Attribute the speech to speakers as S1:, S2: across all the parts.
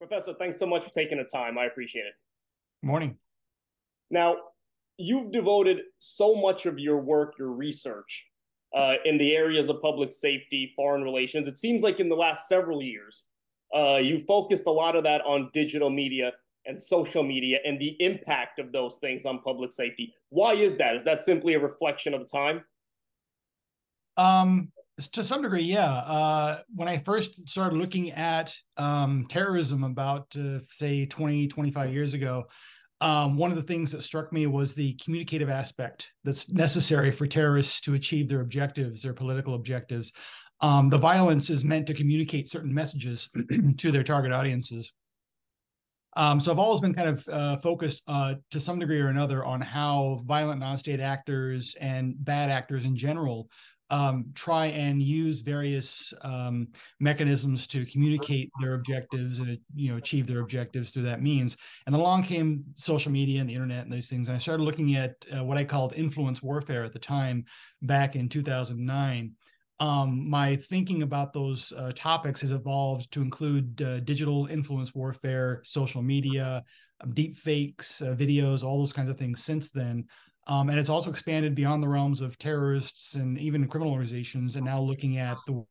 S1: Professor, thanks so much for taking the time. I appreciate it.
S2: Morning.
S1: Now, you've devoted so much of your work, your research, uh, in the areas of public safety, foreign relations. It seems like in the last several years, uh, you focused a lot of that on digital media and social media and the impact of those things on public safety. Why is that? Is that simply a reflection of the time?
S2: Um, to some degree, yeah. Uh, when I first started looking at um, terrorism about, uh, say, 20, 25 years ago, um, one of the things that struck me was the communicative aspect that's necessary for terrorists to achieve their objectives, their political objectives. Um, the violence is meant to communicate certain messages to their target audiences. Um, so I've always been kind of uh, focused uh, to some degree or another on how violent non-state actors and bad actors in general um, try and use various um, mechanisms to communicate their objectives and you know achieve their objectives through that means. And along came social media and the internet and those things. And I started looking at uh, what I called influence warfare at the time, back in 2009. Um, my thinking about those uh, topics has evolved to include uh, digital influence warfare, social media, deep fakes, uh, videos, all those kinds of things since then. Um, and it's also expanded beyond the realms of terrorists and even criminal organizations, and now looking at the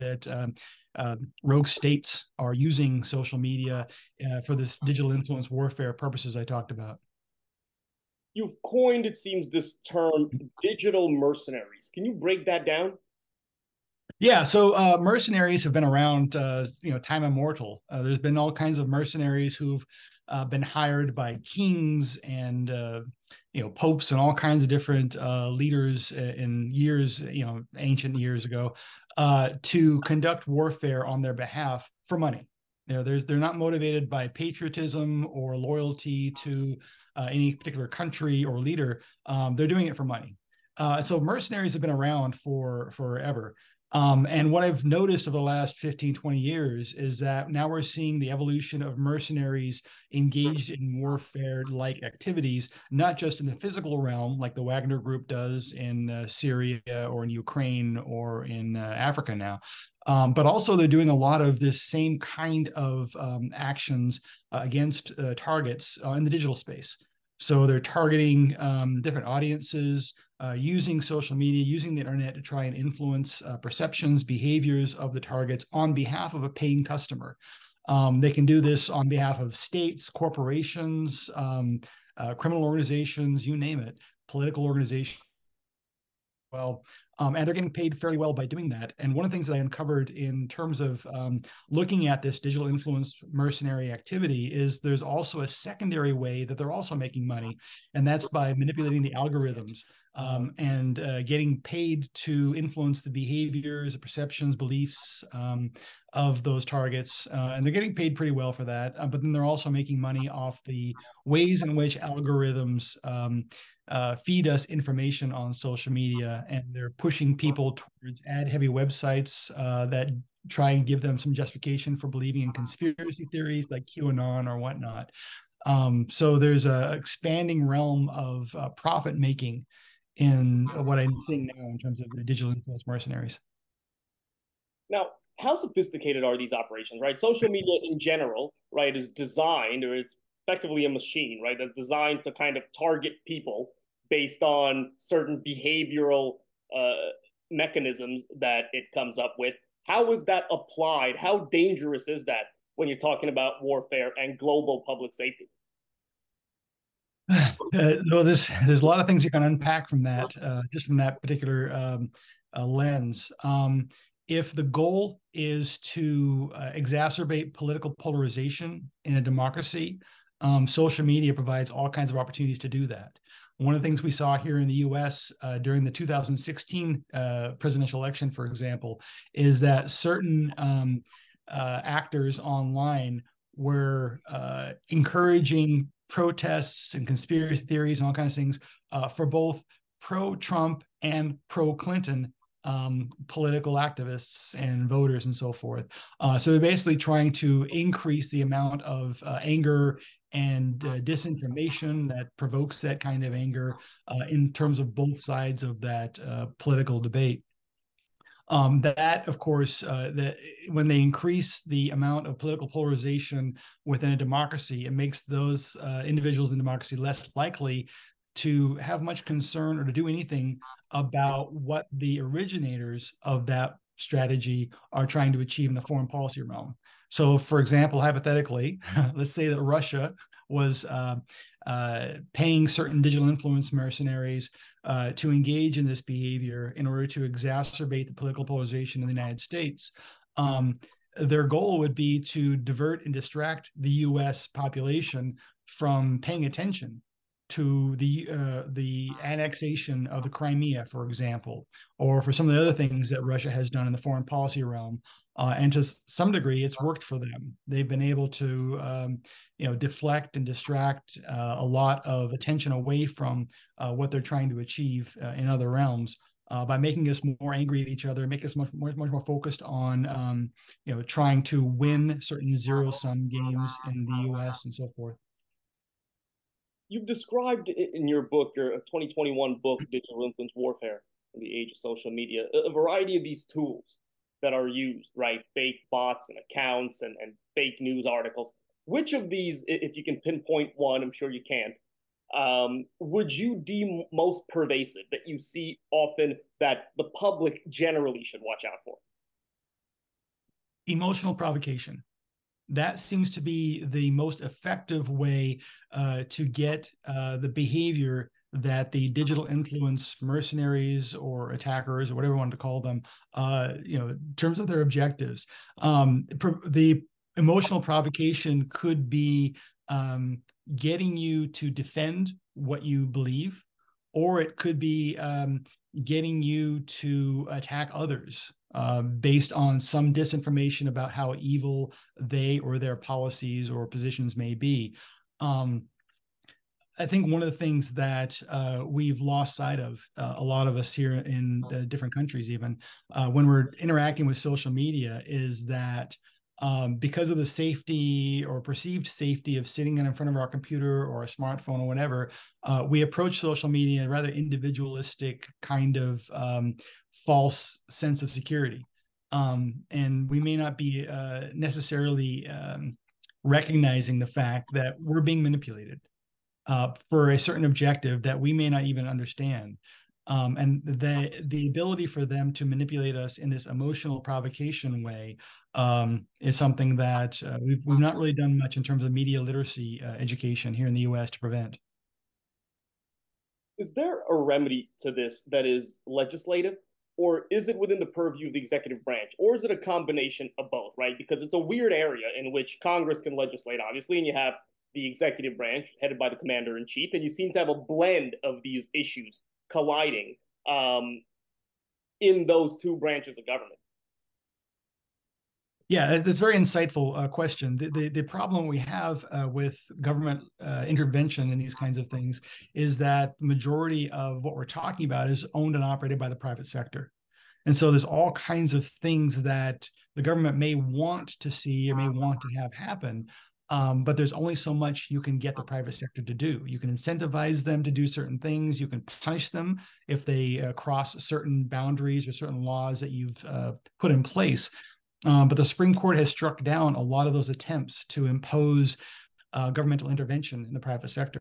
S2: that um, uh, rogue states are using social media uh, for this digital influence warfare purposes I talked about.
S1: You've coined, it seems, this term digital mercenaries. Can you break that down?
S2: Yeah, so uh, mercenaries have been around, uh, you know, time immortal. Uh, there's been all kinds of mercenaries who've uh, been hired by kings and uh, you know popes and all kinds of different uh, leaders in years you know ancient years ago uh, to conduct warfare on their behalf for money. You know there's they're not motivated by patriotism or loyalty to uh, any particular country or leader. Um, they're doing it for money. Uh, so mercenaries have been around for forever um, and what I've noticed over the last 15, 20 years is that now we're seeing the evolution of mercenaries engaged in warfare like activities, not just in the physical realm, like the Wagner Group does in uh, Syria or in Ukraine or in uh, Africa now. Um, but also, they're doing a lot of this same kind of um, actions uh, against uh, targets uh, in the digital space. So they're targeting um, different audiences, uh, using social media, using the internet to try and influence uh, perceptions, behaviors of the targets on behalf of a paying customer. Um, they can do this on behalf of states, corporations, um, uh, criminal organizations, you name it, political organizations. Well, um, and they're getting paid fairly well by doing that. And one of the things that I uncovered in terms of um, looking at this digital influence mercenary activity is there's also a secondary way that they're also making money, and that's by manipulating the algorithms um, and uh, getting paid to influence the behaviors, perceptions, beliefs um, of those targets. Uh, and they're getting paid pretty well for that. Uh, but then they're also making money off the ways in which algorithms um, uh, feed us information on social media. And they're pushing people towards ad heavy websites uh, that try and give them some justification for believing in conspiracy theories like QAnon or whatnot. Um, so there's a expanding realm of uh, profit making in what I'm seeing now in terms of the digital influence mercenaries.
S1: Now, how sophisticated are these operations, right? Social media in general, right, is designed or it's effectively a machine, right, that's designed to kind of target people based on certain behavioral uh, mechanisms that it comes up with. How is that applied? How dangerous is that when you're talking about warfare and global public safety?
S2: Uh, there's there's a lot of things you can unpack from that, uh, just from that particular um, uh, lens. Um, if the goal is to uh, exacerbate political polarization in a democracy, um, social media provides all kinds of opportunities to do that. One of the things we saw here in the U.S. Uh, during the 2016 uh, presidential election, for example, is that certain um, actors online were encouraging protests and conspiracy theories and all kinds of things uh, for both pro Trump and pro Clinton um, political activists and voters and so forth. Uh, so they're basically trying to increase the amount of uh, anger and uh, disinformation that provokes that kind of anger uh, in terms of both sides of that uh, political debate. Um, that, of course, uh, that when they increase the amount of political polarization within a democracy, it makes those uh, individuals in democracy less likely to have much concern or to do anything about what the originators of that strategy are trying to achieve in the foreign policy realm. So, for example, hypothetically, let's say that Russia was uh, uh, paying certain digital influence mercenaries uh, to engage in this behavior in order to exacerbate the political polarization in the United States. Um, their goal would be to divert and distract the U.S. population from paying attention to the uh, the annexation of the Crimea, for example, or for some of the other things that Russia has done in the foreign policy realm. Uh, and to some degree, it's worked for them. They've been able to, um, you know, deflect and distract uh, a lot of attention away from uh, what they're trying to achieve uh, in other realms. Uh, by making us more angry at each other, make us much, much, much more focused on, um, you know, trying to win certain zero-sum games in the U.S. and so forth
S1: you've described in your book, your 2021 book, Digital Influence Warfare in the Age of Social Media, a variety of these tools that are used, right? Fake bots and accounts and, and fake news articles. Which of these, if you can pinpoint one, I'm sure you can, um, would you deem most pervasive that you see often that the public generally should watch out for?
S2: Emotional provocation that seems to be the most effective way uh, to get uh, the behavior that the digital influence mercenaries or attackers or whatever you want to call them, uh, you know, in terms of their objectives. Um, the emotional provocation could be um, getting you to defend what you believe, or it could be um, getting you to attack others uh, based on some disinformation about how evil they or their policies or positions may be. Um, I think one of the things that uh, we've lost sight of, uh, a lot of us here in uh, different countries, even uh, when we're interacting with social media, is that um, because of the safety or perceived safety of sitting in front of our computer or a smartphone or whatever, uh, we approach social media in a rather individualistic kind of um, false sense of security. Um, and we may not be uh, necessarily um, recognizing the fact that we're being manipulated uh, for a certain objective that we may not even understand. Um, and the the ability for them to manipulate us in this emotional provocation way um, is something that uh, we've we've not really done much in terms of media literacy uh, education here in the U.S. to prevent.
S1: Is there a remedy to this that is legislative? or is it within the purview of the executive branch or is it a combination of both right because it's a weird area in which congress can legislate obviously and you have the executive branch headed by the commander in chief and you seem to have a blend of these issues colliding um, in those two branches of government
S2: yeah, that's a very insightful uh, question. The, the, the problem we have uh, with government uh, intervention in these kinds of things is that majority of what we're talking about is owned and operated by the private sector, and so there's all kinds of things that the government may want to see or may want to have happen. Um, but there's only so much you can get the private sector to do. You can incentivize them to do certain things. You can punish them if they uh, cross certain boundaries or certain laws that you've uh, put in place um, but the Supreme Court has struck down a lot of those attempts to impose uh, governmental intervention in the private sector.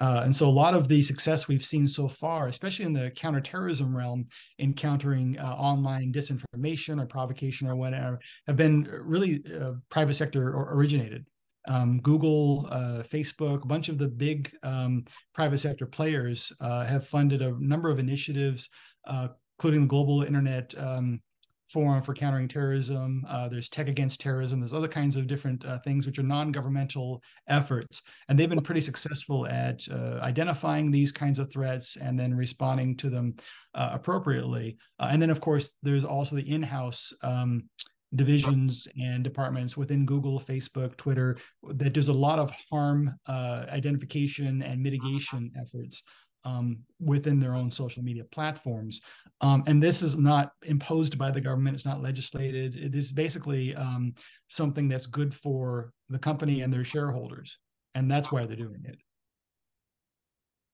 S2: Uh, and so a lot of the success we've seen so far, especially in the counterterrorism realm, in countering uh, online disinformation or provocation or whatever, have been really uh, private sector originated. Um, Google, uh, Facebook, a bunch of the big um, private sector players uh, have funded a number of initiatives, uh, including the Global Internet um, Forum for Countering Terrorism. Uh, there's Tech Against Terrorism. There's other kinds of different uh, things which are non-governmental efforts, and they've been pretty successful at uh, identifying these kinds of threats and then responding to them appropriately. And then, of course, there's also the in-house um, divisions and departments within Google, Facebook, Twitter that does a lot of harm uh, identification and mitigation efforts um, within their own social media platforms. Um, and this is not imposed by the government, it's not legislated. It is basically um, something that's good for the company and their shareholders. And that's why they're doing it.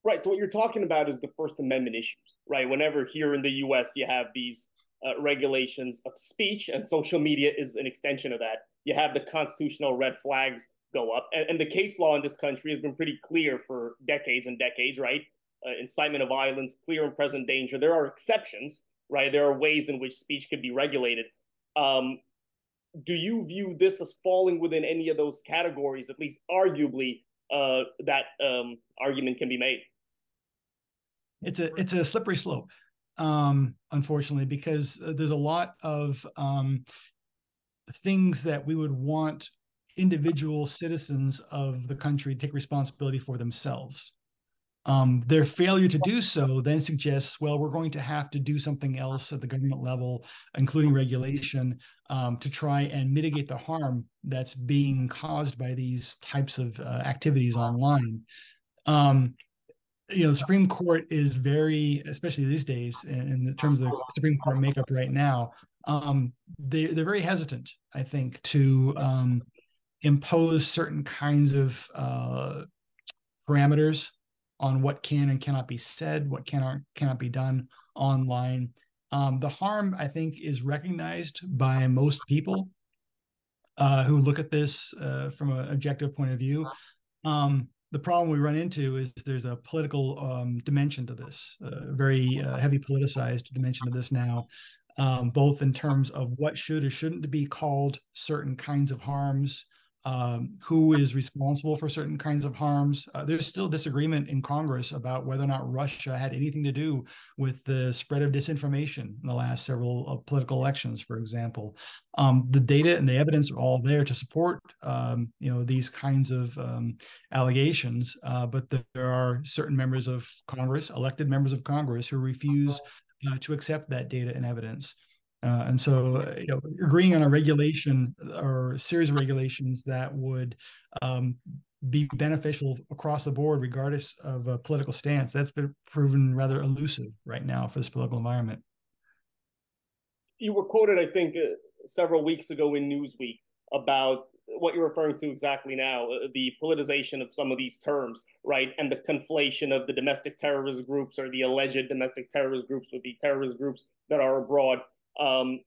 S1: Right. So, what you're talking about is the First Amendment issues, right? Whenever here in the US you have these uh, regulations of speech, and social media is an extension of that. You have the constitutional red flags go up, and, and the case law in this country has been pretty clear for decades and decades, right? Uh, incitement of violence, clear and present danger. There are exceptions, right? There are ways in which speech could be regulated. Um, do you view this as falling within any of those categories? At least, arguably, uh, that um, argument can be made.
S2: It's a it's a slippery slope um, unfortunately, because uh, there's a lot of um, things that we would want individual citizens of the country to take responsibility for themselves. Um, their failure to do so then suggests, well, we're going to have to do something else at the government level, including regulation, um, to try and mitigate the harm that's being caused by these types of uh, activities online. Um, you know, the Supreme Court is very, especially these days, in, in terms of the Supreme Court makeup right now, um, they they're very hesitant, I think, to um, impose certain kinds of uh, parameters on what can and cannot be said, what cannot cannot be done online. Um, the harm, I think, is recognized by most people uh, who look at this uh, from an objective point of view. Um, the problem we run into is there's a political um, dimension to this, a very uh, heavy politicized dimension to this now, um, both in terms of what should or shouldn't be called certain kinds of harms, um, who is responsible for certain kinds of harms. Uh, there's still disagreement in Congress about whether or not Russia had anything to do with the spread of disinformation in the last several uh, political elections, for example. Um, the data and the evidence are all there to support, um, you know, these kinds of um, allegations, uh, but there are certain members of Congress, elected members of Congress, who refuse uh, to accept that data and evidence. Uh, and so, you know, agreeing on a regulation or a series of regulations that would um, be beneficial across the board, regardless of a political stance, that's been proven rather elusive right now for this political environment.
S1: You were quoted, I think, uh, several weeks ago in Newsweek about what you're referring to exactly now uh, the politicization of some of these terms, right? And the conflation of the domestic terrorist groups or the alleged domestic terrorist groups with the terrorist groups that are abroad. Um,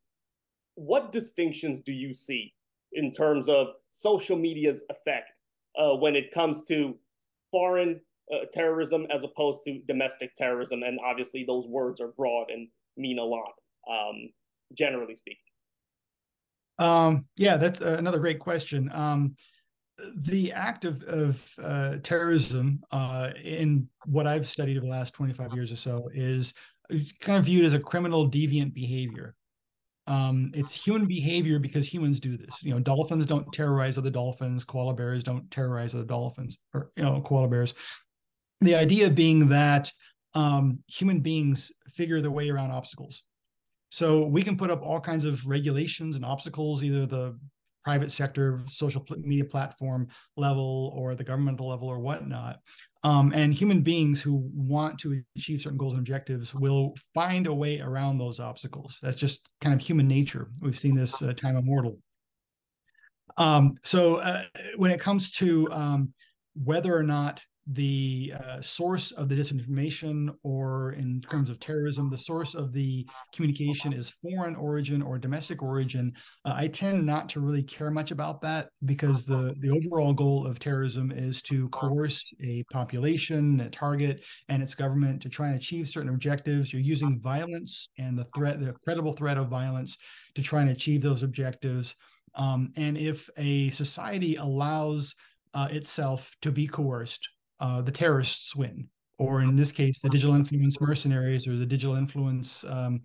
S1: what distinctions do you see in terms of social media's effect uh, when it comes to foreign uh, terrorism as opposed to domestic terrorism? And obviously, those words are broad and mean a lot, um, generally speaking.
S2: Um, yeah, that's another great question. Um, the act of, of uh, terrorism uh, in what I've studied over the last 25 years or so is kind of viewed as a criminal deviant behavior. Um, it's human behavior because humans do this. You know, dolphins don't terrorize other dolphins. Koala bears don't terrorize other dolphins or you know koala bears. The idea being that um, human beings figure their way around obstacles. So we can put up all kinds of regulations and obstacles, either the private sector, social media platform level, or the governmental level, or whatnot. Um, and human beings who want to achieve certain goals and objectives will find a way around those obstacles. That's just kind of human nature. We've seen this uh, time immortal. Um, so uh, when it comes to um, whether or not the uh, source of the disinformation or in terms of terrorism the source of the communication is foreign origin or domestic origin uh, i tend not to really care much about that because the the overall goal of terrorism is to coerce a population a target and its government to try and achieve certain objectives. You're using violence and the threat the credible threat of violence to try and achieve those objectives. Um, and if a society allows uh, itself to be coerced uh, the terrorists win, or in this case, the digital influence mercenaries or the digital influence, um,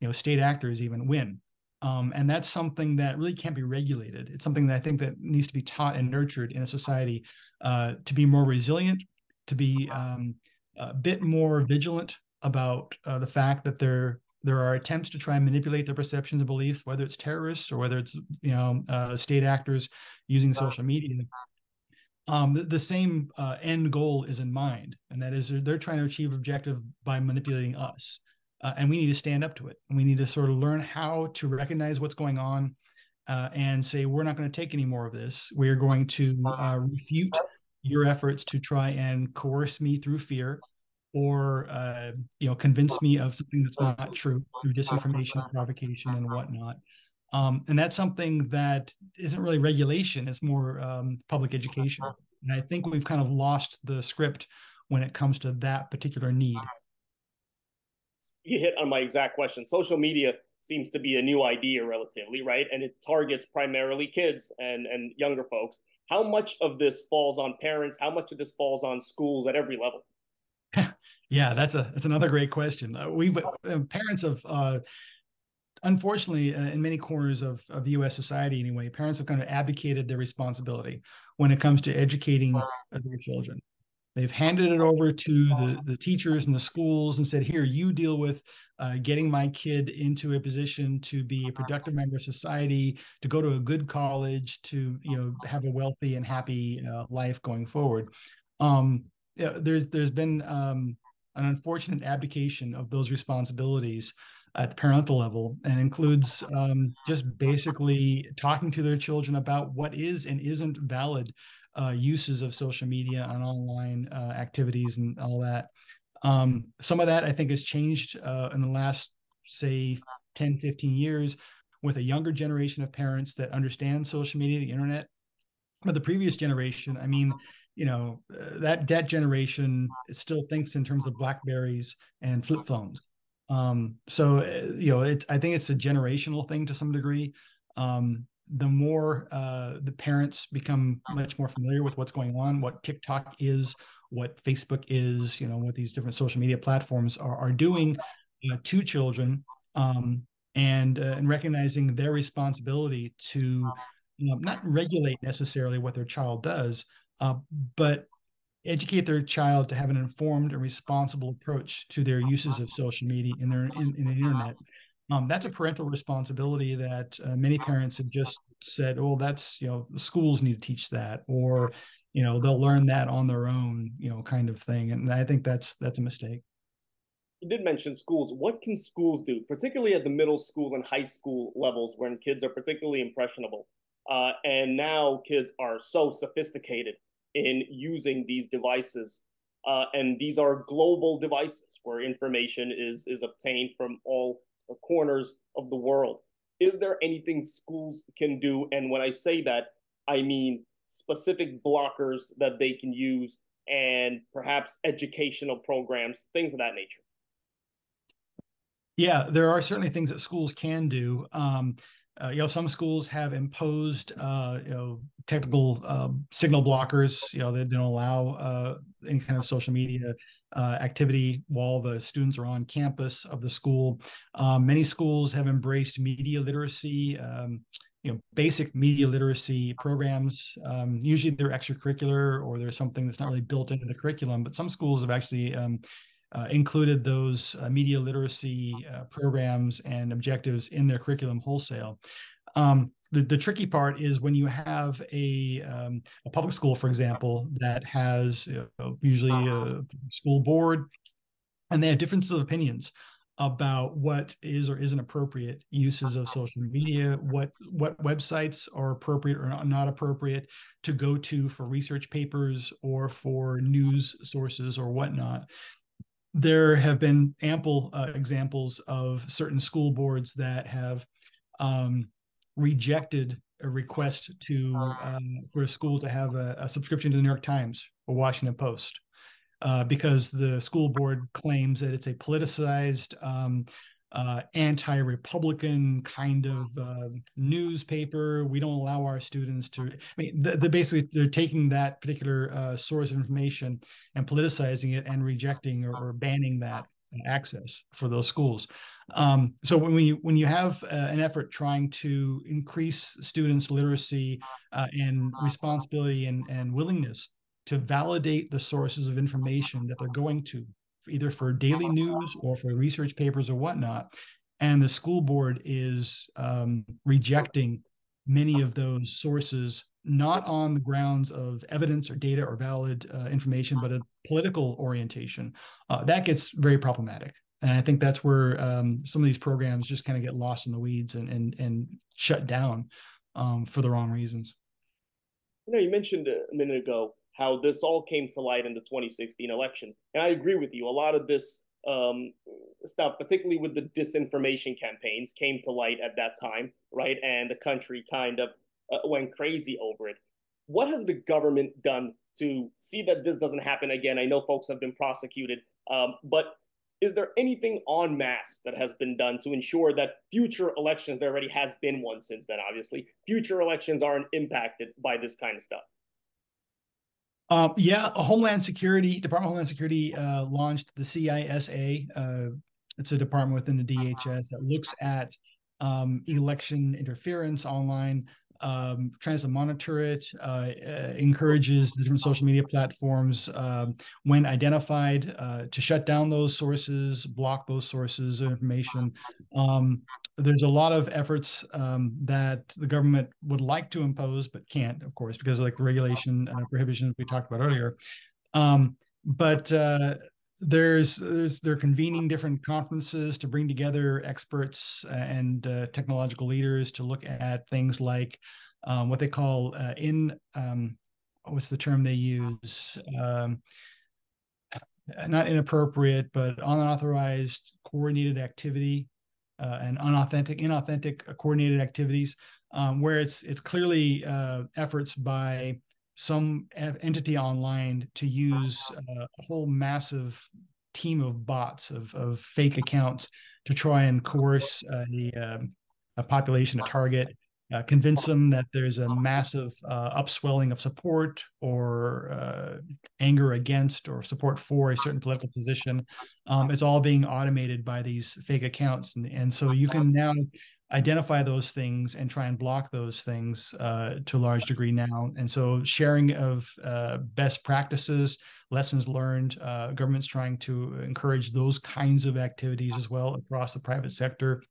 S2: you know, state actors even win. Um, and that's something that really can't be regulated. It's something that I think that needs to be taught and nurtured in a society uh, to be more resilient, to be um, a bit more vigilant about uh, the fact that there there are attempts to try and manipulate their perceptions and beliefs, whether it's terrorists or whether it's you know uh, state actors using social media um, the, the, same uh, end goal is in mind, and that is they're trying to achieve objective by manipulating us, uh, and we need to stand up to it. And we need to sort of learn how to recognize what's going on, uh, and say we're not going to take any more of this. We are going to uh, refute your efforts to try and coerce me through fear, or uh, you know convince me of something that's not true through disinformation, provocation, and whatnot. Um, and that's something that isn't really regulation; it's more um, public education. And I think we've kind of lost the script when it comes to that particular need.
S1: You hit on my exact question. Social media seems to be a new idea relatively, right? And it targets primarily kids and, and younger folks. How much of this falls on parents? How much of this falls on schools at every level?
S2: yeah, that's a that's another great question. Uh, we uh, parents of uh, unfortunately, uh, in many corners of, of U.S. society, anyway, parents have kind of abdicated their responsibility when it comes to educating their children. They've handed it over to the, the teachers and the schools and said, here, you deal with uh, getting my kid into a position to be a productive member of society, to go to a good college, to you know have a wealthy and happy uh, life going forward. Um, yeah, there's there's been um, an unfortunate abdication of those responsibilities at parental level and includes um, just basically talking to their children about what is and isn't valid uh, uses of social media and online uh, activities and all that. Um, some of that I think has changed uh, in the last, say, 10, 15 years with a younger generation of parents that understand social media, the internet. But the previous generation, I mean, you know, uh, that that generation still thinks in terms of Blackberries and flip phones. Um, so, uh, you know, it's I think it's a generational thing to some degree. Um, the more uh, the parents become much more familiar with what's going on, what TikTok is, what Facebook is, you know, what these different social media platforms are, are doing uh, to children, um, and uh, and recognizing their responsibility to you know, not regulate necessarily what their child does, uh, but educate their child to have an informed and responsible approach to their uses of social media in their in, in the internet um, that's a parental responsibility that uh, many parents have just said, "Oh, that's you know, schools need to teach that," or you know, they'll learn that on their own, you know, kind of thing. And I think that's that's a mistake.
S1: You did mention schools. What can schools do, particularly at the middle school and high school levels, when kids are particularly impressionable? Uh, and now kids are so sophisticated in using these devices uh, and these are global devices where information is is obtained from all corners of the world. Is there anything schools can do? And when I say that, I mean specific blockers that they can use and perhaps educational programs, things of that nature.
S2: Yeah, there are certainly things that schools can do. Um, uh, you know, some schools have imposed, uh, you know, technical uh, signal blockers. You know, they don't allow uh, any kind of social media uh, activity while the students are on campus of the school. Um, many schools have embraced media literacy. Um, you know, basic media literacy programs. Um, usually they're extracurricular or there's something that's not really built into the curriculum. But some schools have actually um, uh, included those uh, media literacy uh, programs and objectives in their curriculum wholesale. Um, the, the tricky part is when you have a, um, a public school, for example, that has you know, usually a school board and they have differences of opinions about what is or isn't appropriate uses of social media, what what websites are appropriate or not appropriate to go to for research papers or for news sources or whatnot. There have been ample uh, examples of certain school boards that have um, rejected a request to um, for a school to have a, a, subscription to the New York Times or Washington Post uh, because the school board claims that it's a politicized, um, uh, anti-Republican kind of uh, newspaper. We don't allow our students to. I mean, the, the basically they're taking that particular uh, source of information and politicizing it and rejecting or, or banning that access for those schools. Um, so when you when you have uh, an effort trying to increase students' literacy uh, and responsibility and, and willingness to validate the sources of information that they're going to, either for daily news or for research papers or whatnot, and the school board is um, rejecting many of those sources not on the grounds of evidence or data or valid uh, information, but a political orientation, uh, that gets very problematic. And I think that's where um, some of these programs just kind of get lost in the weeds and and, and shut down um, for the wrong reasons.
S1: You know, you mentioned a minute ago how this all came to light in the 2016 election. And I agree with you. A lot of this um, stuff, particularly with the disinformation campaigns, came to light at that time, right? And the country kind of uh, went crazy over it. What has the government done to see that this doesn't happen again? I know folks have been prosecuted, um, but is there anything en masse that has been done to ensure that future elections, there already has been one since then, obviously, future elections aren't impacted by this kind of stuff?
S2: Um, yeah, Homeland Security, Department of Homeland Security uh, launched the CISA. Uh, it's a department within the DHS that looks at um, election interference online um, tries to monitor it, uh, uh, encourages the different social media platforms um, when identified uh, to shut down those sources, block those sources of information. Um, there's a lot of efforts um, that the government would like to impose, but can't, of course, because of like the regulation and prohibitions we talked about earlier. Um, but uh, there's, there's they're convening different conferences to bring together experts and uh, technological leaders to look at things like um, what they call uh, in um, what's the term they use? Um, not inappropriate but unauthorized coordinated activity uh, and unauthentic inauthentic coordinated activities um, where it's it's clearly uh, efforts by some entity online to use uh, a whole massive team of bots of, of fake accounts to try and coerce a, um, a population, a target, uh, convince them that there's a massive uh, upswelling of support or uh, anger against or support for a certain political position. Um, it's all being automated by these fake accounts. And, and so you can now identify those things and try and block those things uh, to a large degree now. And so, sharing of uh, best practices, lessons learned, uh, governments trying to encourage those kinds of activities as well across the private sector.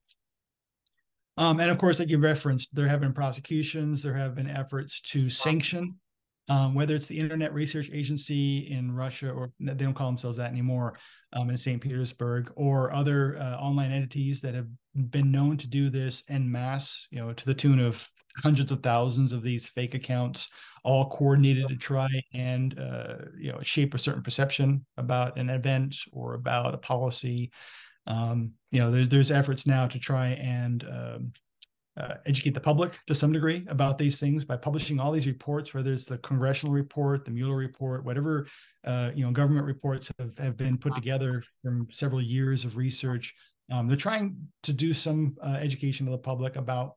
S2: Um, and of course, like you referenced, there have been prosecutions, there have been efforts to sanction um, whether it's the Internet Research Agency in Russia, or they don't call themselves that anymore, um, in St. Petersburg, or other uh, online entities that have been known to do this en masse, you know, to the tune of hundreds of thousands of these fake accounts, all coordinated to try and uh, you know shape a certain perception about an event or about a policy. Um, you know, there's there's efforts now to try and um, uh, educate the public to some degree about these things by publishing all these reports, whether it's the congressional report, the Mueller report, whatever uh, you know government reports have, have been put together from several years of research. Um, they're trying to do some uh, education to the public about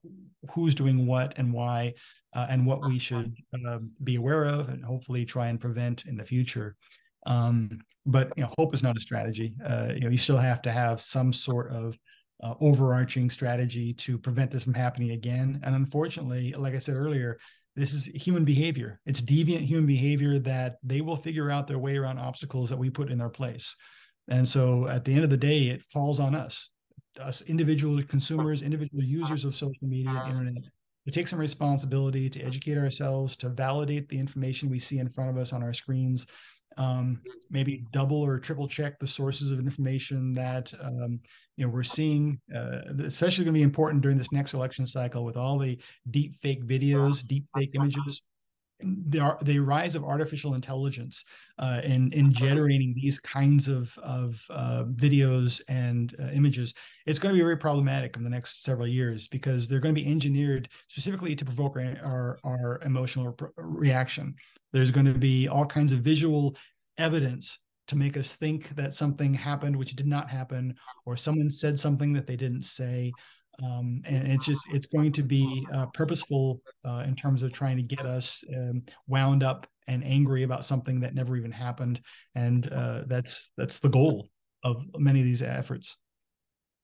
S2: who's doing what and why, uh, and what we should um, be aware of, and hopefully try and prevent in the future. Um, but you know, hope is not a strategy. Uh, you know, you still have to have some sort of uh, overarching strategy to prevent this from happening again. And unfortunately, like I said earlier, this is human behavior. It's deviant human behavior that they will figure out their way around obstacles that we put in their place. And so at the end of the day, it falls on us, us individual consumers, individual users of social media internet, to take some responsibility to educate ourselves, to validate the information we see in front of us on our screens, um, maybe double or triple check the sources of information that um, you know we're seeing. Uh, especially going to be important during this next election cycle with all the deep fake videos, deep fake images. The, the rise of artificial intelligence uh, in in generating these kinds of of uh, videos and uh, images, it's going to be very problematic in the next several years because they're going to be engineered specifically to provoke our our, our emotional re- reaction. There's going to be all kinds of visual evidence to make us think that something happened which did not happen, or someone said something that they didn't say. Um, and it's just it's going to be uh, purposeful uh, in terms of trying to get us um, wound up and angry about something that never even happened and uh, that's that's the goal of many of these efforts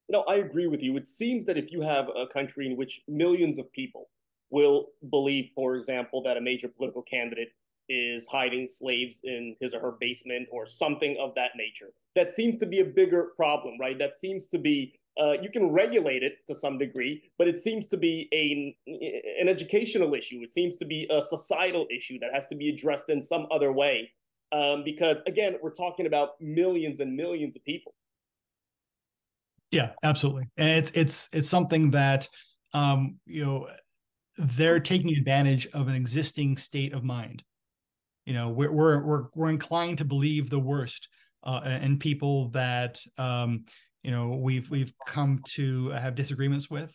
S1: no i agree with you it seems that if you have a country in which millions of people will believe for example that a major political candidate is hiding slaves in his or her basement or something of that nature. That seems to be a bigger problem, right? That seems to be uh, you can regulate it to some degree, but it seems to be a an educational issue. It seems to be a societal issue that has to be addressed in some other way. Um, because again, we're talking about millions and millions of people.
S2: Yeah, absolutely, and it's it's it's something that um, you know they're taking advantage of an existing state of mind you know we're we're we're, we're inclined to believe the worst uh, in people that um, you know we've we've come to have disagreements with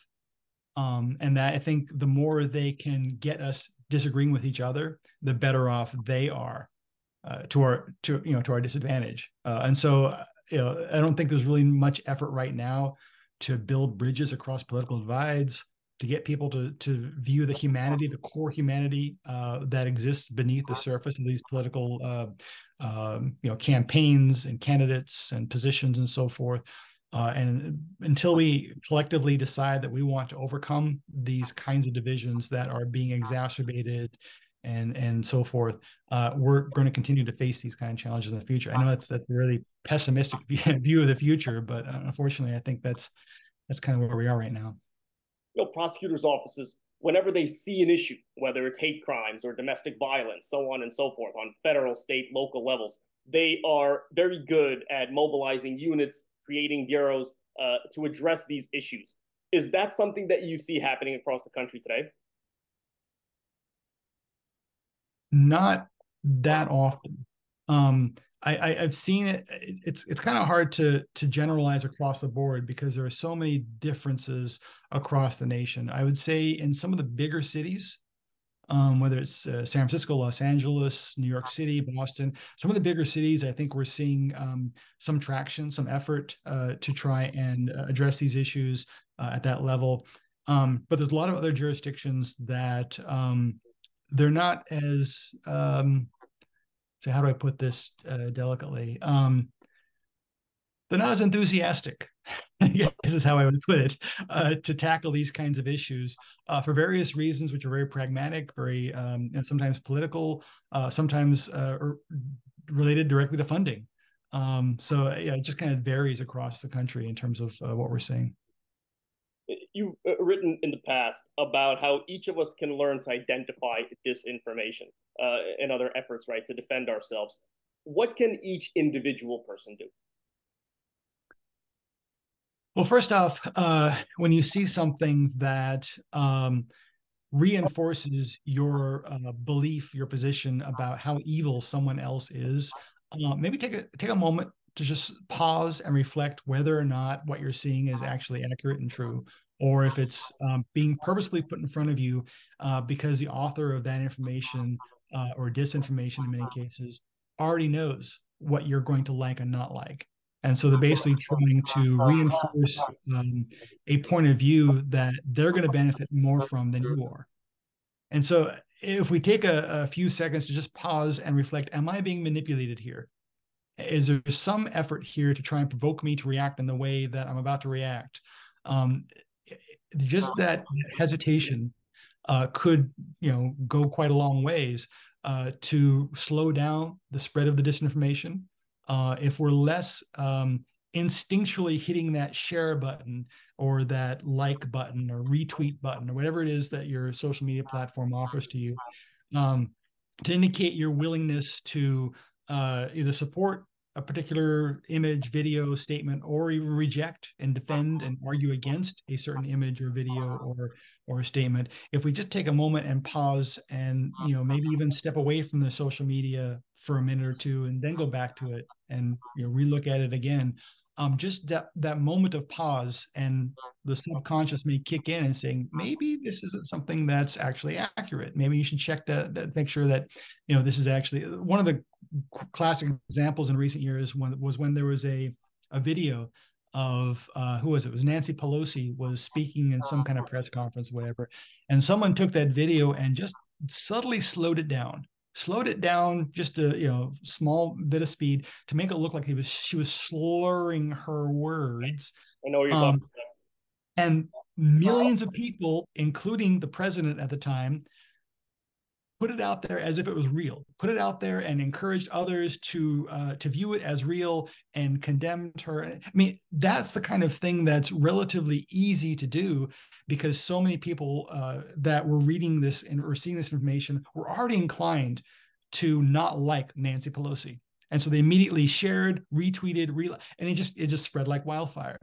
S2: um, and that i think the more they can get us disagreeing with each other the better off they are uh, to our to you know to our disadvantage uh, and so uh, you know i don't think there's really much effort right now to build bridges across political divides to get people to to view the humanity, the core humanity uh, that exists beneath the surface of these political, uh, um, you know, campaigns and candidates and positions and so forth. Uh, and until we collectively decide that we want to overcome these kinds of divisions that are being exacerbated and and so forth, uh, we're going to continue to face these kind of challenges in the future. I know that's that's a really pessimistic view of the future, but uh, unfortunately, I think that's that's kind of where we are right now
S1: you know, prosecutors' offices, whenever they see an issue, whether it's hate crimes or domestic violence, so on and so forth, on federal, state, local levels, they are very good at mobilizing units, creating bureaus uh, to address these issues. Is that something that you see happening across the country today?
S2: Not that often. Um, I, have seen it. It's it's kind of hard to to generalize across the board because there are so many differences across the nation. I would say in some of the bigger cities, um, whether it's uh, San Francisco, Los Angeles, New York City, Boston, some of the bigger cities, I think we're seeing um, some traction, some effort uh, to try and uh, address these issues uh, at that level. Um, but there's a lot of other jurisdictions that um, they're not as um, so how do I put this uh, delicately? Um, they're not as enthusiastic. this is how I would put it uh, to tackle these kinds of issues uh, for various reasons, which are very pragmatic, very um, and sometimes political, uh, sometimes uh, related directly to funding. Um, so yeah, it just kind of varies across the country in terms of uh, what we're seeing
S1: you've uh, written in the past about how each of us can learn to identify disinformation and other efforts, right, to defend ourselves. What can each individual person do?
S2: Well, first off, uh, when you see something that um, reinforces your uh, belief, your position about how evil someone else is, uh, maybe take a take a moment to just pause and reflect whether or not what you're seeing is actually accurate and true or if it's um, being purposely put in front of you uh, because the author of that information uh, or disinformation in many cases already knows what you're going to like and not like. And so they're basically trying to reinforce um, a point of view that they're going to benefit more from than you are. And so if we take a, a few seconds to just pause and reflect, am I being manipulated here? Is there some effort here to try and provoke me to react in the way that I'm about to react? Um, just that hesitation uh, could you know go quite a long ways uh, to slow down the spread of the disinformation. Uh, if we're less um, instinctually hitting that share button or that like button or retweet button or whatever it is that your social media platform offers to you um, to indicate your willingness to uh, either support a particular image, video, statement, or even reject and defend and argue against a certain image or video or or statement. If we just take a moment and pause and you know maybe even step away from the social media for a minute or two and then go back to it and you know relook at it again, um, just that that moment of pause and the subconscious may kick in and saying maybe this isn't something that's actually accurate. Maybe you should check that, that make sure that you know this is actually one of the classic examples in recent years when, was when there was a, a video of uh, who was it? it? was Nancy Pelosi was speaking in some kind of press conference, whatever, and someone took that video and just subtly slowed it down, slowed it down just a you know small bit of speed to make it look like he was she was slurring her words.
S1: I know what you're um, talking about.
S2: And millions of people, including the president at the time, put it out there as if it was real. Put it out there and encouraged others to uh, to view it as real and condemned her. I mean that's the kind of thing that's relatively easy to do because so many people uh, that were reading this and or seeing this information were already inclined to not like nancy pelosi. And so they immediately shared retweeted re- and it just it just spread like wildfire.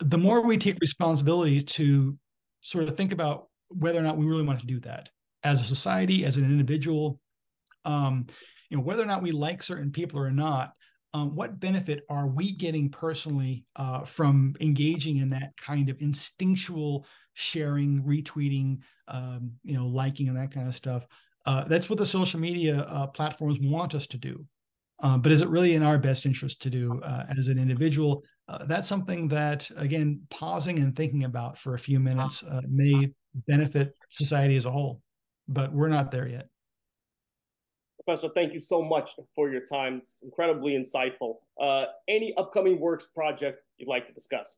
S2: The more we take responsibility to sort of think about whether or not we really want to do that as a society, as an individual, Um, you know, whether or not we like certain people or not, um, what benefit are we getting personally uh, from engaging in that kind of instinctual sharing, retweeting, um, you know, liking, and that kind of stuff? Uh, that's what the social media uh, platforms want us to do. Uh, but is it really in our best interest to do uh, as an individual? Uh, that's something that, again, pausing and thinking about for a few minutes may benefit society as a whole. But we're not there yet.
S1: Professor, thank you so much for your time. It's incredibly insightful. Uh, any upcoming works project you'd like to discuss?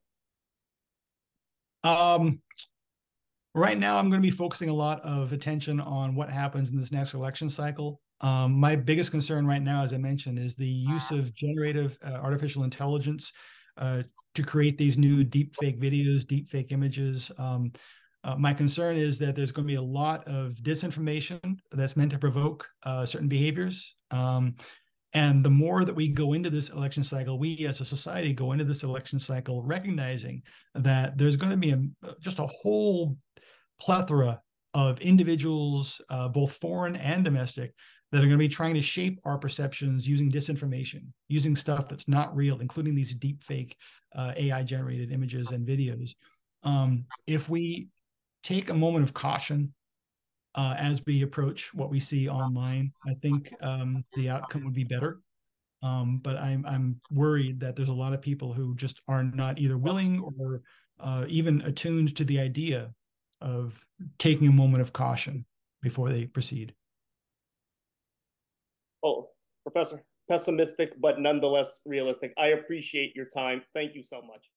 S2: Um, right now, I'm going to be focusing a lot of attention on what happens in this next election cycle. Um, my biggest concern right now, as I mentioned, is the use of generative uh, artificial intelligence uh, to create these new deep fake videos, deep fake images. Um, uh, my concern is that there's going to be a lot of disinformation that's meant to provoke uh, certain behaviors. Um, and the more that we go into this election cycle, we as a society go into this election cycle recognizing that there's going to be a, just a whole plethora of individuals, uh, both foreign and domestic, that are going to be trying to shape our perceptions using disinformation, using stuff that's not real, including these deep fake uh, AI generated images and videos. Um, if we take a moment of caution uh, as we approach what we see online. I think um, the outcome would be better. Um, but I'm I'm worried that there's a lot of people who just are not either willing or uh, even attuned to the idea of taking a moment of caution before they proceed.
S1: Oh, Professor, pessimistic but nonetheless realistic. I appreciate your time. Thank you so much.